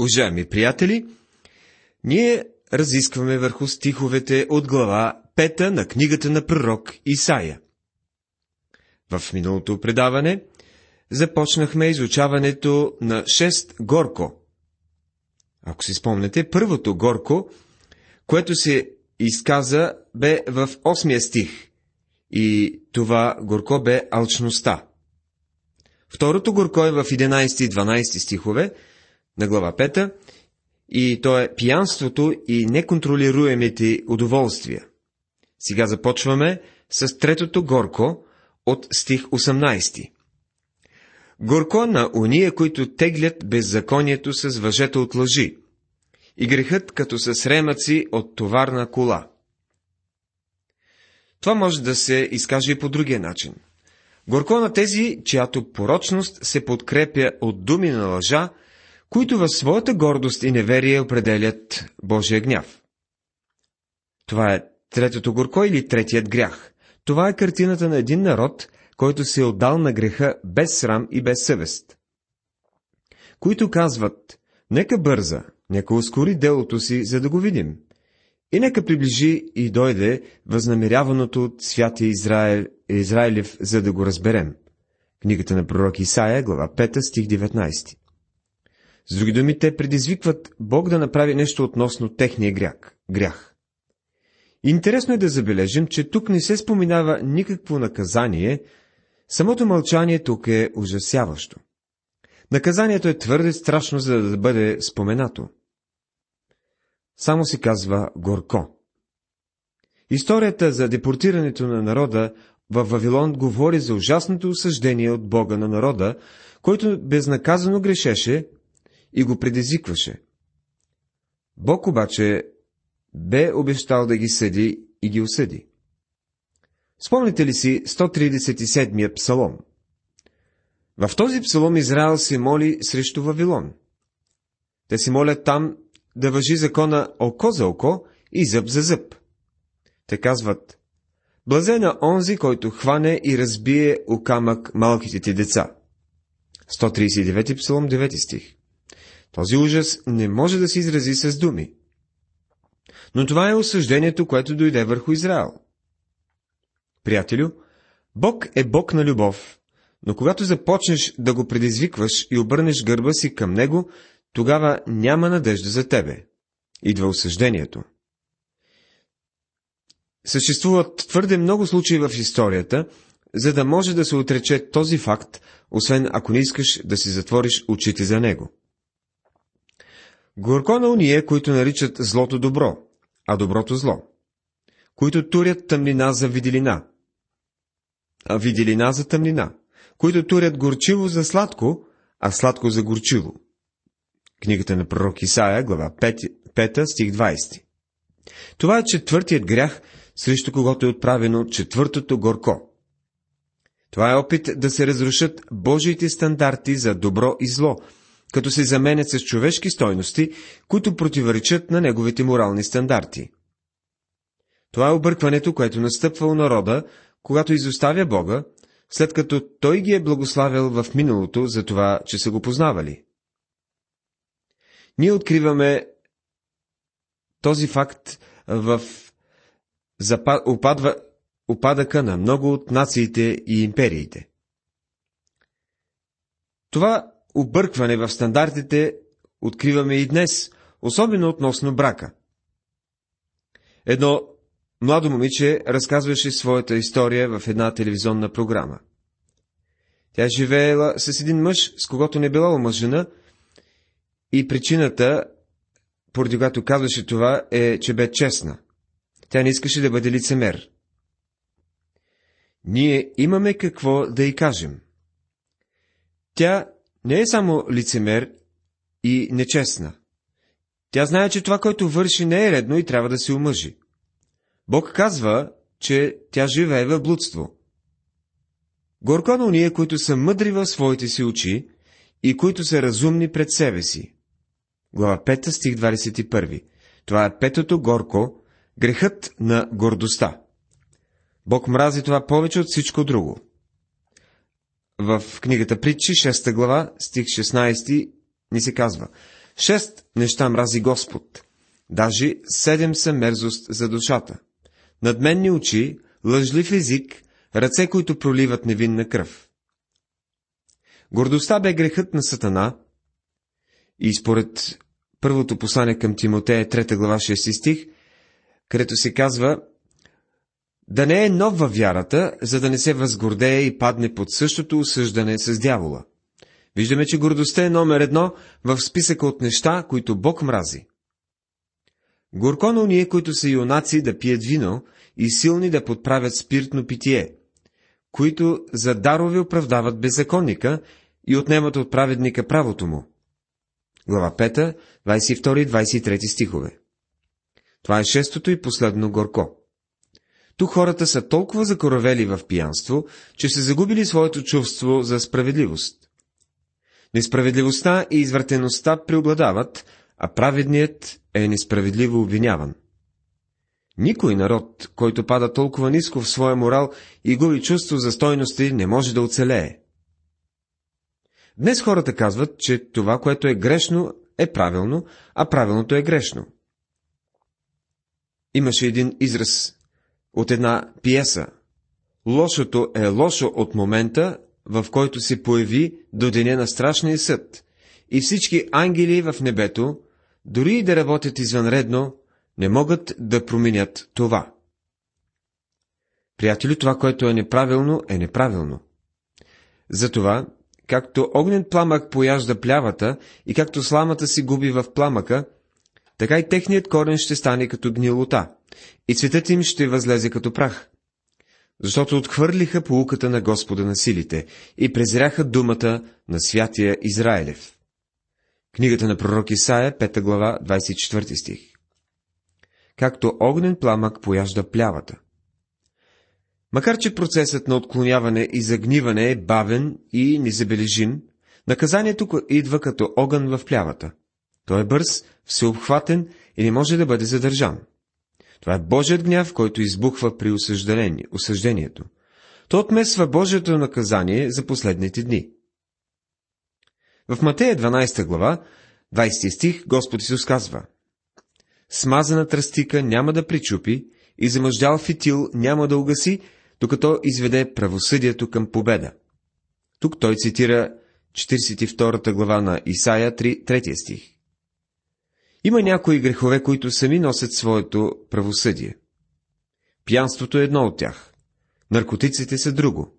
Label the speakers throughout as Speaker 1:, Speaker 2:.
Speaker 1: Уважаеми приятели, ние разискваме върху стиховете от глава 5 на книгата на пророк Исаия. В миналото предаване започнахме изучаването на 6 горко. Ако си спомнете, първото горко, което се изказа, бе в 8 стих. И това горко бе алчността. Второто горко е в 11 и 12 стихове на глава 5 и то е пиянството и неконтролируемите удоволствия. Сега започваме с третото горко от стих 18. Горко на уния, които теглят беззаконието с въжета от лъжи и грехът като с ремъци от товарна кола. Това може да се изкаже и по другия начин. Горко на тези, чиято порочност се подкрепя от думи на лъжа, които в своята гордост и неверие определят Божия гняв. Това е третото горко или третият грях. Това е картината на един народ, който се е отдал на греха без срам и без съвест. Които казват, нека бърза, нека ускори делото си, за да го видим. И нека приближи и дойде възнамеряваното от святия Израел, Израилев, за да го разберем. Книгата на пророк Исаия, глава 5, стих 19. С други думи, те предизвикват Бог да направи нещо относно техния грях. грях. Интересно е да забележим, че тук не се споминава никакво наказание, самото мълчание тук е ужасяващо. Наказанието е твърде страшно, за да бъде споменато. Само се казва горко. Историята за депортирането на народа в Вавилон говори за ужасното осъждение от Бога на народа, който безнаказано грешеше и го предизвикваше. Бог обаче бе обещал да ги съди и ги осъди. Спомните ли си 137-я псалом? В този псалом Израел се моли срещу Вавилон. Те се молят там да въжи закона око за око и зъб за зъб. Те казват, Блазе на онзи, който хване и разбие у камък малките ти деца. 139 псалом, 9 стих. Този ужас не може да се изрази с думи. Но това е осъждението, което дойде върху Израел. Приятелю, Бог е Бог на любов, но когато започнеш да го предизвикваш и обърнеш гърба си към него, тогава няма надежда за тебе. Идва осъждението. Съществуват твърде много случаи в историята, за да може да се отрече този факт, освен ако не искаш да си затвориш очите за него. Горко на уния, които наричат злото добро, а доброто зло, които турят тъмнина за виделина, а виделина за тъмнина, които турят горчиво за сладко, а сладко за горчиво. Книгата на пророк Исаия, глава 5, 5 стих 20. Това е четвъртият грях, срещу когото е отправено четвъртото горко. Това е опит да се разрушат Божиите стандарти за добро и зло, като се заменят с човешки стойности, които противоречат на неговите морални стандарти. Това е объркването, което настъпва у народа, когато изоставя Бога, след като Той ги е благославил в миналото за това, че са го познавали. Ние откриваме този факт в опадва, опадъка на много от нациите и империите. Това объркване в стандартите откриваме и днес, особено относно брака. Едно младо момиче разказваше своята история в една телевизионна програма. Тя живеела с един мъж, с когото не била омъжена, и причината, поради която казваше това, е, че бе честна. Тя не искаше да бъде лицемер. Ние имаме какво да й кажем. Тя не е само лицемер и нечестна. Тя знае, че това, което върши, не е редно и трябва да се омъжи. Бог казва, че тя живее в блудство. Горко на уния, които са мъдри в своите си очи и които са разумни пред себе си. Глава 5, стих 21. Това е петото горко, грехът на гордостта. Бог мрази това повече от всичко друго в книгата Притчи, 6 глава, стих 16, ни се казва Шест неща мрази Господ. Даже седем са мерзост за душата. Надменни очи, лъжлив език, ръце, които проливат невинна кръв. Гордостта бе грехът на Сатана и според първото послание към Тимотея, 3 глава, 6 стих, където се казва да не е нов във вярата, за да не се възгордее и падне под същото осъждане с дявола. Виждаме, че гордостта е номер едно в списъка от неща, които Бог мрази. Горко на уния, които са юнаци да пият вино и силни да подправят спиртно питие, които за дарове оправдават беззаконника и отнемат от праведника правото му. Глава 5, 22 и 23 стихове. Това е шестото и последно горко. Тук хората са толкова закоравели в пиянство, че са загубили своето чувство за справедливост. Несправедливостта и извъртеността преобладават, а праведният е несправедливо обвиняван. Никой народ, който пада толкова ниско в своя морал и губи чувство за стойности, не може да оцелее. Днес хората казват, че това, което е грешно, е правилно, а правилното е грешно. Имаше един израз от една пиеса. Лошото е лошо от момента, в който се появи до деня на страшния съд, и всички ангели в небето, дори и да работят извънредно, не могат да променят това. Приятели, това, което е неправилно, е неправилно. Затова, както огнен пламък пояжда плявата и както сламата си губи в пламъка, така и техният корен ще стане като гнилота, и цветът им ще възлезе като прах. Защото отхвърлиха полуката на Господа на силите и презряха думата на святия Израилев. Книгата на пророк Исаия, 5 глава, 24 стих. Както огнен пламък пояжда плявата. Макар, че процесът на отклоняване и загниване е бавен и незабележим, наказанието идва като огън в плявата. Той е бърз, всеобхватен и не може да бъде задържан. Това е Божият гняв, който избухва при осъждението. То отмесва Божието наказание за последните дни. В Матея 12 глава, 20 стих, Господ Исус казва Смазана тръстика няма да причупи и замъждял фитил няма да угаси, докато изведе правосъдието към победа. Тук той цитира 42 глава на Исаия 3, 3 стих. Има някои грехове, които сами носят своето правосъдие. Пянството е едно от тях. Наркотиците са друго.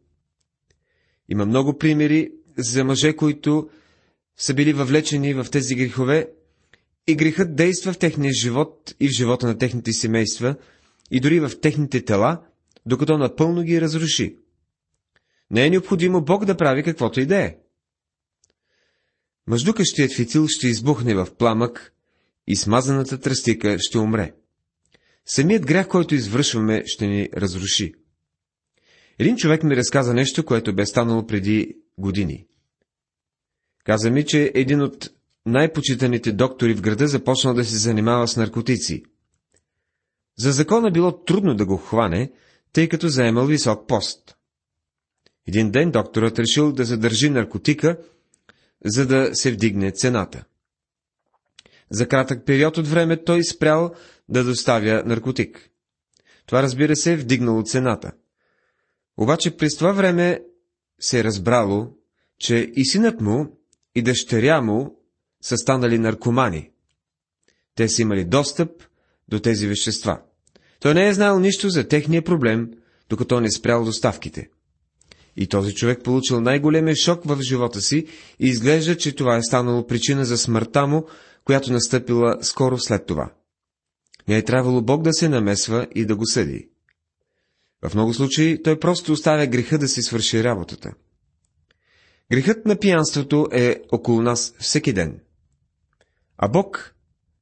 Speaker 1: Има много примери за мъже, които са били въвлечени в тези грехове и грехът действа в техния живот и в живота на техните семейства и дори в техните тела, докато напълно ги разруши. Не е необходимо Бог да прави каквото и да е. Мъждукащият фитил ще избухне в пламък и смазаната тръстика ще умре. Самият грях, който извършваме, ще ни разруши. Един човек ми разказа нещо, което бе станало преди години. Каза ми, че един от най-почитаните доктори в града започнал да се занимава с наркотици. За закона било трудно да го хване, тъй като заемал висок пост. Един ден докторът решил да задържи наркотика, за да се вдигне цената. За кратък период от време той спрял да доставя наркотик. Това, разбира се, вдигнало цената. Обаче през това време се е разбрало, че и синът му, и дъщеря му са станали наркомани. Те са имали достъп до тези вещества. Той не е знаел нищо за техния проблем, докато не спрял доставките. И този човек получил най-големия шок в живота си и изглежда, че това е станало причина за смъртта му, която настъпила скоро след това. Не е трябвало Бог да се намесва и да го съди. В много случаи той просто оставя греха да си свърши работата. Грехът на пиянството е около нас всеки ден. А Бог,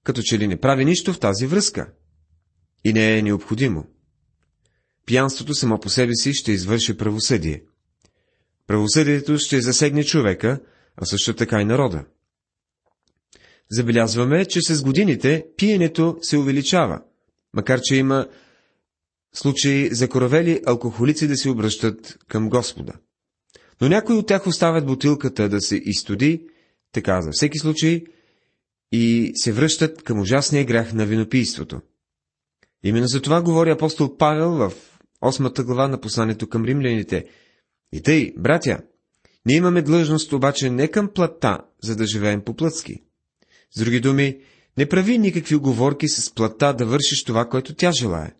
Speaker 1: като че ли не прави нищо в тази връзка. И не е необходимо. Пиянството само по себе си ще извърши правосъдие. Правосъдието ще засегне човека, а също така и народа забелязваме, че с годините пиенето се увеличава, макар че има случаи за коравели алкохолици да се обръщат към Господа. Но някои от тях оставят бутилката да се изтоди, така за всеки случай, и се връщат към ужасния грях на винопийството. Именно за това говори апостол Павел в 8 глава на посланието към римляните. И тъй, братя, ние имаме длъжност обаче не към плата, за да живеем по-плътски. С други думи, не прави никакви оговорки с плата да вършиш това, което тя желае.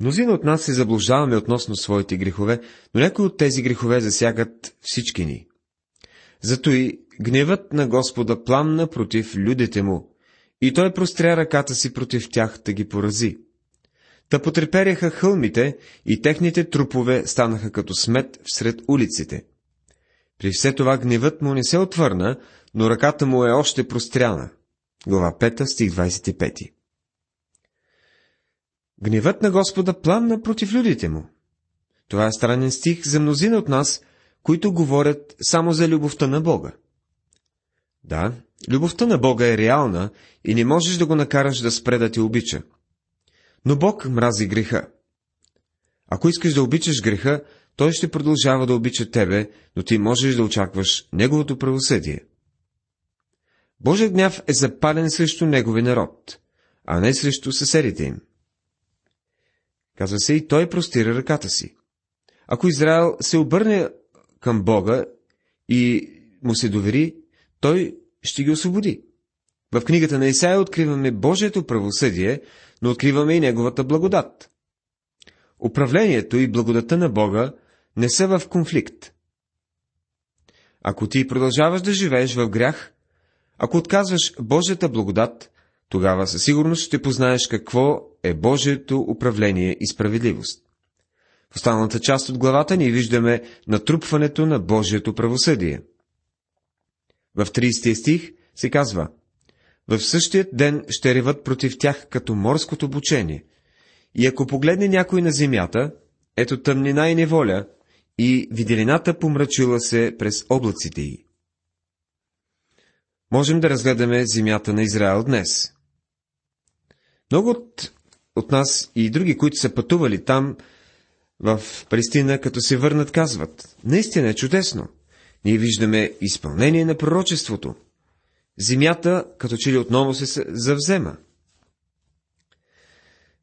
Speaker 1: Мнозина от нас се заблуждаваме относно своите грехове, но някои от тези грехове засягат всички ни. Зато и гневът на Господа пламна против людите му, и той простря ръката си против тях да ги порази. Та потреперяха хълмите и техните трупове станаха като смет всред улиците. При все това гневът му не се отвърна, но ръката му е още простряна. Глава 5, стих 25 Гневът на Господа пламна против людите му. Това е странен стих за мнозина от нас, които говорят само за любовта на Бога. Да, любовта на Бога е реална и не можеш да го накараш да спре да те обича. Но Бог мрази греха. Ако искаш да обичаш греха, той ще продължава да обича тебе, но ти можеш да очакваш неговото правосъдие. Божият гняв е запален срещу негови народ, а не срещу съседите им. Казва се и той простира ръката си. Ако Израел се обърне към Бога и му се довери, той ще ги освободи. В книгата на Исаия откриваме Божието правосъдие, но откриваме и Неговата благодат. Управлението и благодата на Бога не са в конфликт. Ако ти продължаваш да живееш в грях, ако отказваш Божията благодат, тогава със сигурност ще познаеш какво е Божието управление и справедливост. В останалата част от главата ни виждаме натрупването на Божието правосъдие. В 30 стих се казва В същият ден ще реват против тях като морското бучение. И ако погледне някой на земята, ето тъмнина и неволя, и виделината помрачила се през облаците й. Можем да разгледаме земята на Израел днес. Много от, от нас и други, които са пътували там, в Палестина, като се върнат, казват, наистина е чудесно. Ние виждаме изпълнение на пророчеството. Земята, като че ли отново се завзема.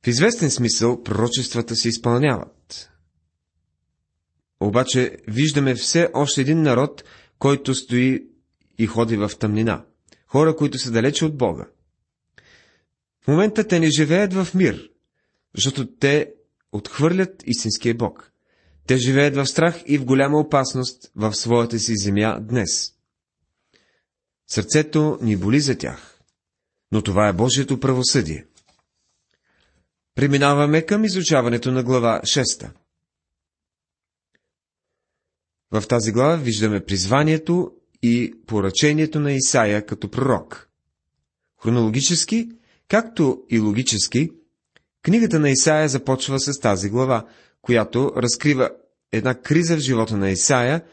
Speaker 1: В известен смисъл пророчествата се изпълняват. Обаче виждаме все още един народ, който стои и ходи в тъмнина. Хора, които са далече от Бога. В момента те не живеят в мир, защото те отхвърлят истинския Бог. Те живеят в страх и в голяма опасност в своята си земя днес. Сърцето ни боли за тях, но това е Божието правосъдие. Преминаваме към изучаването на глава 6. В тази глава виждаме призванието и поръчението на Исаия като пророк. Хронологически, както и логически, книгата на Исаия започва с тази глава, която разкрива една криза в живота на Исаия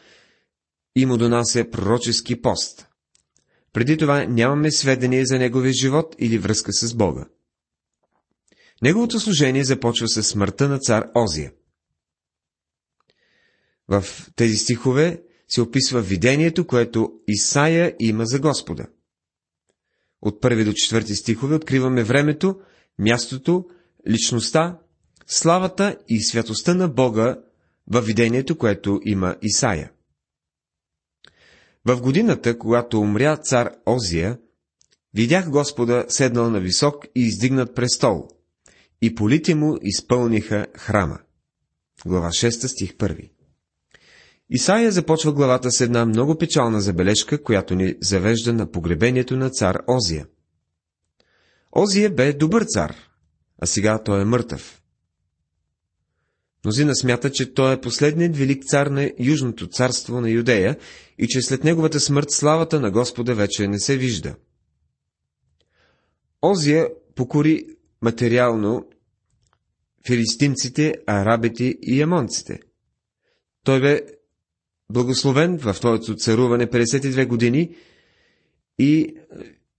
Speaker 1: и му донася пророчески пост. Преди това нямаме сведения за неговия живот или връзка с Бога. Неговото служение започва с смъртта на цар Озия. В тези стихове се описва видението, което Исаия има за Господа. От първи до четвърти стихове откриваме времето, мястото, личността, славата и святостта на Бога във видението, което има Исаия. В годината, когато умря цар Озия, видях Господа седнал на висок и издигнат престол, и полите му изпълниха храма. Глава 6 стих 1 Исаия започва главата с една много печална забележка, която ни завежда на погребението на цар Озия. Озия бе добър цар, а сега той е мъртъв. Мнозина смята, че той е последният велик цар на Южното царство на Юдея и че след неговата смърт славата на Господа вече не се вижда. Озия покори материално филистимците, арабите и ямонците. Той бе благословен в твоето царуване 52 години и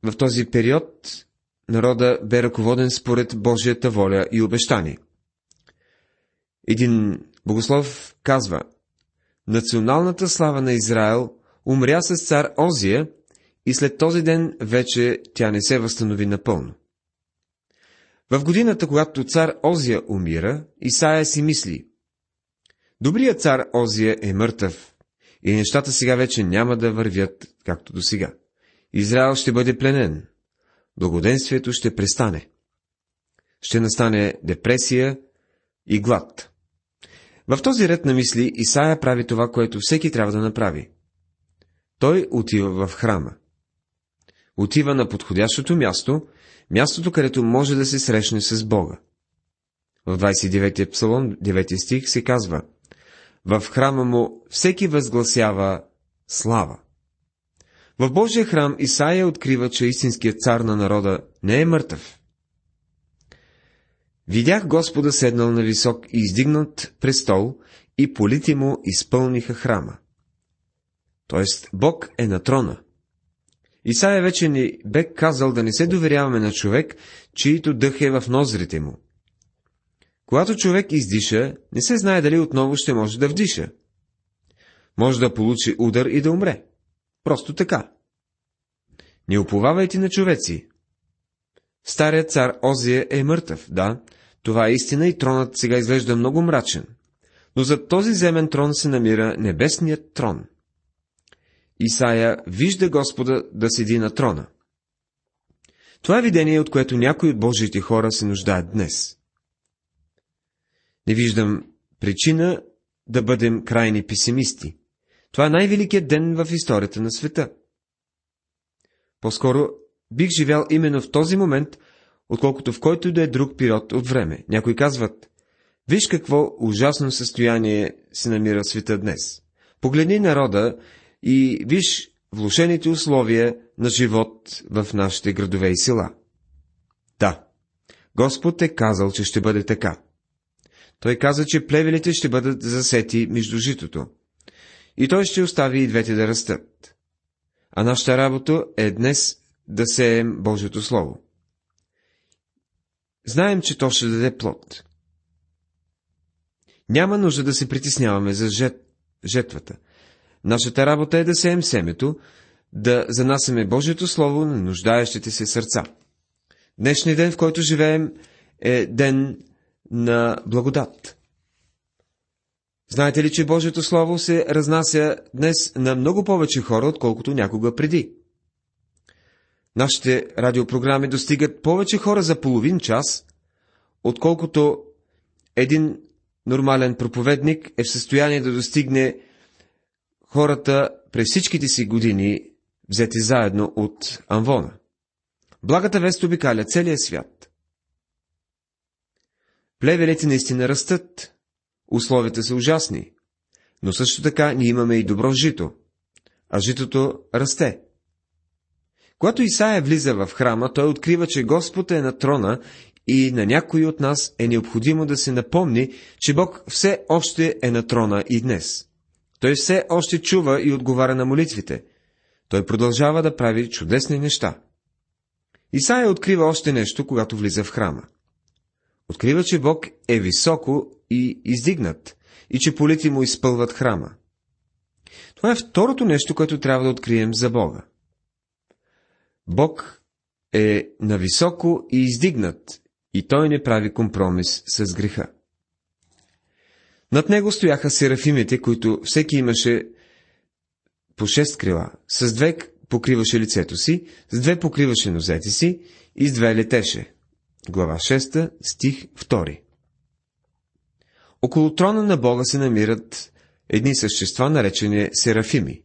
Speaker 1: в този период народа бе ръководен според Божията воля и обещание. Един богослов казва, Националната слава на Израел умря с цар Озия и след този ден вече тя не се възстанови напълно. В годината, когато цар Озия умира, Исаия си мисли. Добрият цар Озия е мъртъв и нещата сега вече няма да вървят както до сега. Израел ще бъде пленен. Благоденствието ще престане. Ще настане депресия и глад. В този ред на мисли Исаия прави това, което всеки трябва да направи. Той отива в храма. Отива на подходящото място, мястото, където може да се срещне с Бога. В 29 псалом, 9 стих се казва В храма му всеки възгласява слава. В Божия храм Исаия открива, че истинският цар на народа не е мъртъв. Видях Господа седнал на висок и издигнат престол, и полите му изпълниха храма. Тоест, Бог е на трона. Исаия вече ни бе казал да не се доверяваме на човек, чието дъх е в нозрите му. Когато човек издиша, не се знае дали отново ще може да вдиша. Може да получи удар и да умре. Просто така. Не уповавайте на човеци. Старият цар Озия е мъртъв, да, това е истина и тронът сега изглежда много мрачен. Но за този земен трон се намира небесният трон. Исаия вижда Господа да седи на трона. Това е видение, от което някои от Божиите хора се нуждаят днес. Не виждам причина да бъдем крайни песимисти. Това е най-великият ден в историята на света. По-скоро бих живял именно в този момент, отколкото в който да е друг период от време. Някои казват, виж какво ужасно състояние се намира света днес. Погледни народа и виж влушените условия на живот в нашите градове и села. Да, Господ е казал, че ще бъде така. Той каза, че плевелите ще бъдат засети между житото. И той ще остави и двете да растат. А нашата работа е днес да сеем Божието Слово. Знаем, че то ще даде плод. Няма нужда да се притесняваме за жет, жетвата. Нашата работа е да сеем семето, да занасяме Божието Слово на нуждаещите се сърца. Днешният ден, в който живеем, е ден на благодат. Знаете ли, че Божието Слово се разнася днес на много повече хора, отколкото някога преди? Нашите радиопрограми достигат повече хора за половин час, отколкото един нормален проповедник е в състояние да достигне хората през всичките си години, взети заедно от Анвона. Благата вест обикаля целия свят. Плевелите наистина растат, условията са ужасни, но също така ние имаме и добро жито, а житото расте. Когато Исаия влиза в храма, той открива, че Господ е на трона и на някой от нас е необходимо да се напомни, че Бог все още е на трона и днес. Той все още чува и отговаря на молитвите. Той продължава да прави чудесни неща. Исаия открива още нещо, когато влиза в храма. Открива, че Бог е високо и издигнат, и че полите му изпълват храма. Това е второто нещо, което трябва да открием за Бога. Бог е нависоко и издигнат, и той не прави компромис с греха. Над него стояха серафимите, които всеки имаше по шест крила, с две покриваше лицето си, с две покриваше нозете си и с две летеше. Глава 6, стих 2 Около трона на Бога се намират едни същества, наречени серафими.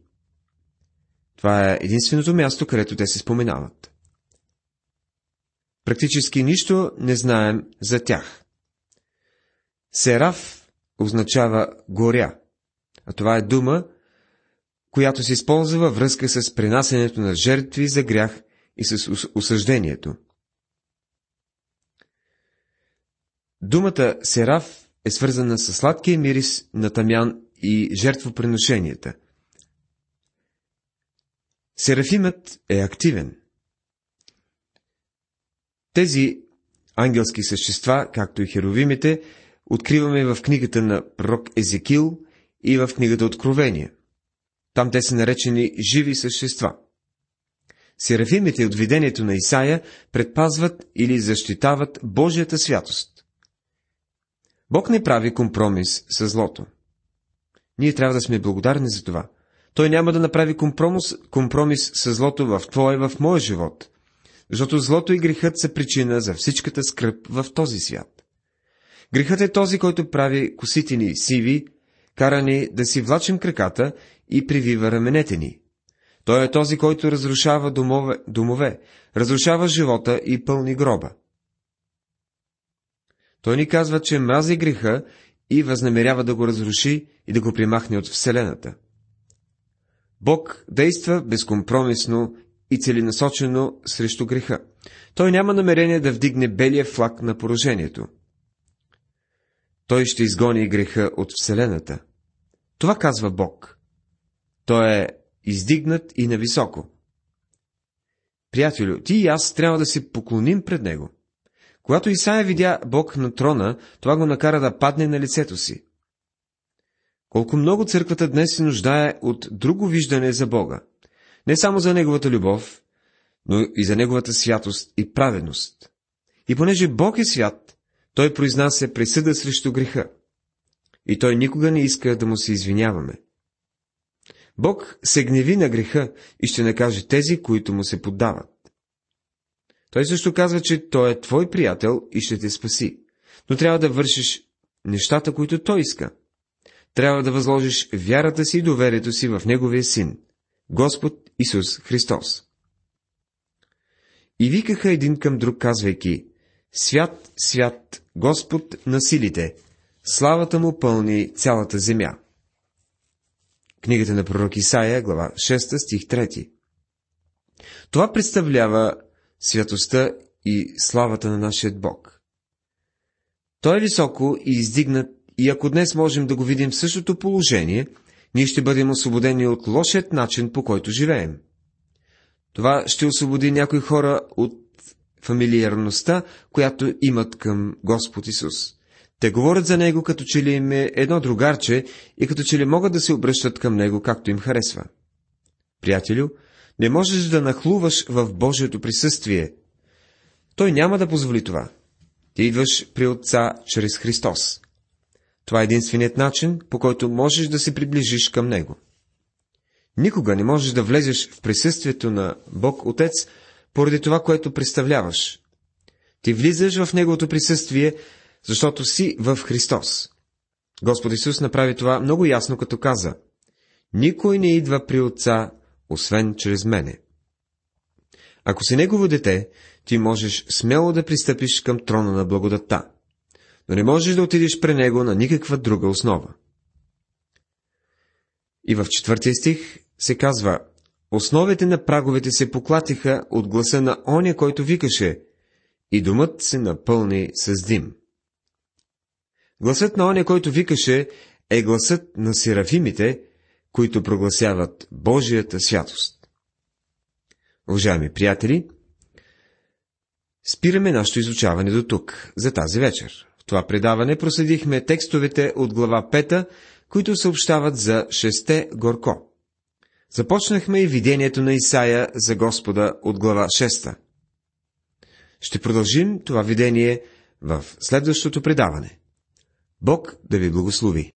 Speaker 1: Това е единственото място, където те се споменават. Практически нищо не знаем за тях. Сераф означава горя, а това е дума, която се използва във връзка с принасянето на жертви за грях и с осъждението. Думата сераф е свързана с сладкия мирис на тамян и жертвоприношенията. Серафимът е активен. Тези ангелски същества, както и херовимите, откриваме в книгата на пророк Езекил и в книгата Откровения. Там те са наречени живи същества. Серафимите от видението на Исаия предпазват или защитават Божията святост. Бог не прави компромис с злото. Ние трябва да сме благодарни за това. Той няма да направи компромис, компромис с злото в твоя и в моя живот, защото злото и грехът са причина за всичката скръп в този свят. Грехът е този, който прави косите ни сиви, кара ни да си влачим краката и привива раменете ни. Той е този, който разрушава домове, домове разрушава живота и пълни гроба. Той ни казва, че мрази греха и възнамерява да го разруши и да го примахне от Вселената. Бог действа безкомпромисно и целенасочено срещу греха. Той няма намерение да вдигне белия флаг на поражението. Той ще изгони греха от Вселената. Това казва Бог. Той е издигнат и нависоко. Приятелю, ти и аз трябва да се поклоним пред Него. Когато Исаия видя Бог на трона, това го накара да падне на лицето си. Колко много църквата днес се нуждае от друго виждане за Бога. Не само за Неговата любов, но и за Неговата святост и праведност. И понеже Бог е свят, Той произнася присъда срещу греха. И Той никога не иска да му се извиняваме. Бог се гневи на греха и ще накаже тези, които му се поддават. Той също казва, че той е твой приятел и ще те спаси. Но трябва да вършиш нещата, които той иска. Трябва да възложиш вярата си и доверието си в Неговия Син, Господ Исус Христос. И викаха един към друг, казвайки, Свят, свят, Господ на силите, славата му пълни цялата земя. Книгата на пророк Исаия, глава 6, стих 3. Това представлява святостта и славата на нашия Бог. Той е високо и издигнат и ако днес можем да го видим в същото положение, ние ще бъдем освободени от лошият начин, по който живеем. Това ще освободи някои хора от фамилиарността, която имат към Господ Исус. Те говорят за Него, като че ли им е едно другарче и като че ли могат да се обръщат към Него, както им харесва. Приятелю, не можеш да нахлуваш в Божието присъствие. Той няма да позволи това. Ти идваш при Отца чрез Христос. Това е единственият начин, по който можеш да се приближиш към Него. Никога не можеш да влезеш в присъствието на Бог Отец, поради това, което представляваш. Ти влизаш в Неговото присъствие, защото си в Христос. Господ Исус направи това много ясно, като каза, Никой не идва при Отца, освен чрез мене. Ако си Негово дете, ти можеш смело да пристъпиш към трона на благодатта но не можеш да отидеш при него на никаква друга основа. И в четвъртия стих се казва, основите на праговете се поклатиха от гласа на оня, който викаше, и домът се напълни с дим. Гласът на оня, който викаше, е гласът на серафимите, които прогласяват Божията святост. Уважаеми приятели, спираме нашето изучаване до тук, за тази вечер това предаване проследихме текстовете от глава 5, които съобщават за шесте горко. Започнахме и видението на Исаия за Господа от глава 6. Ще продължим това видение в следващото предаване. Бог да ви благослови!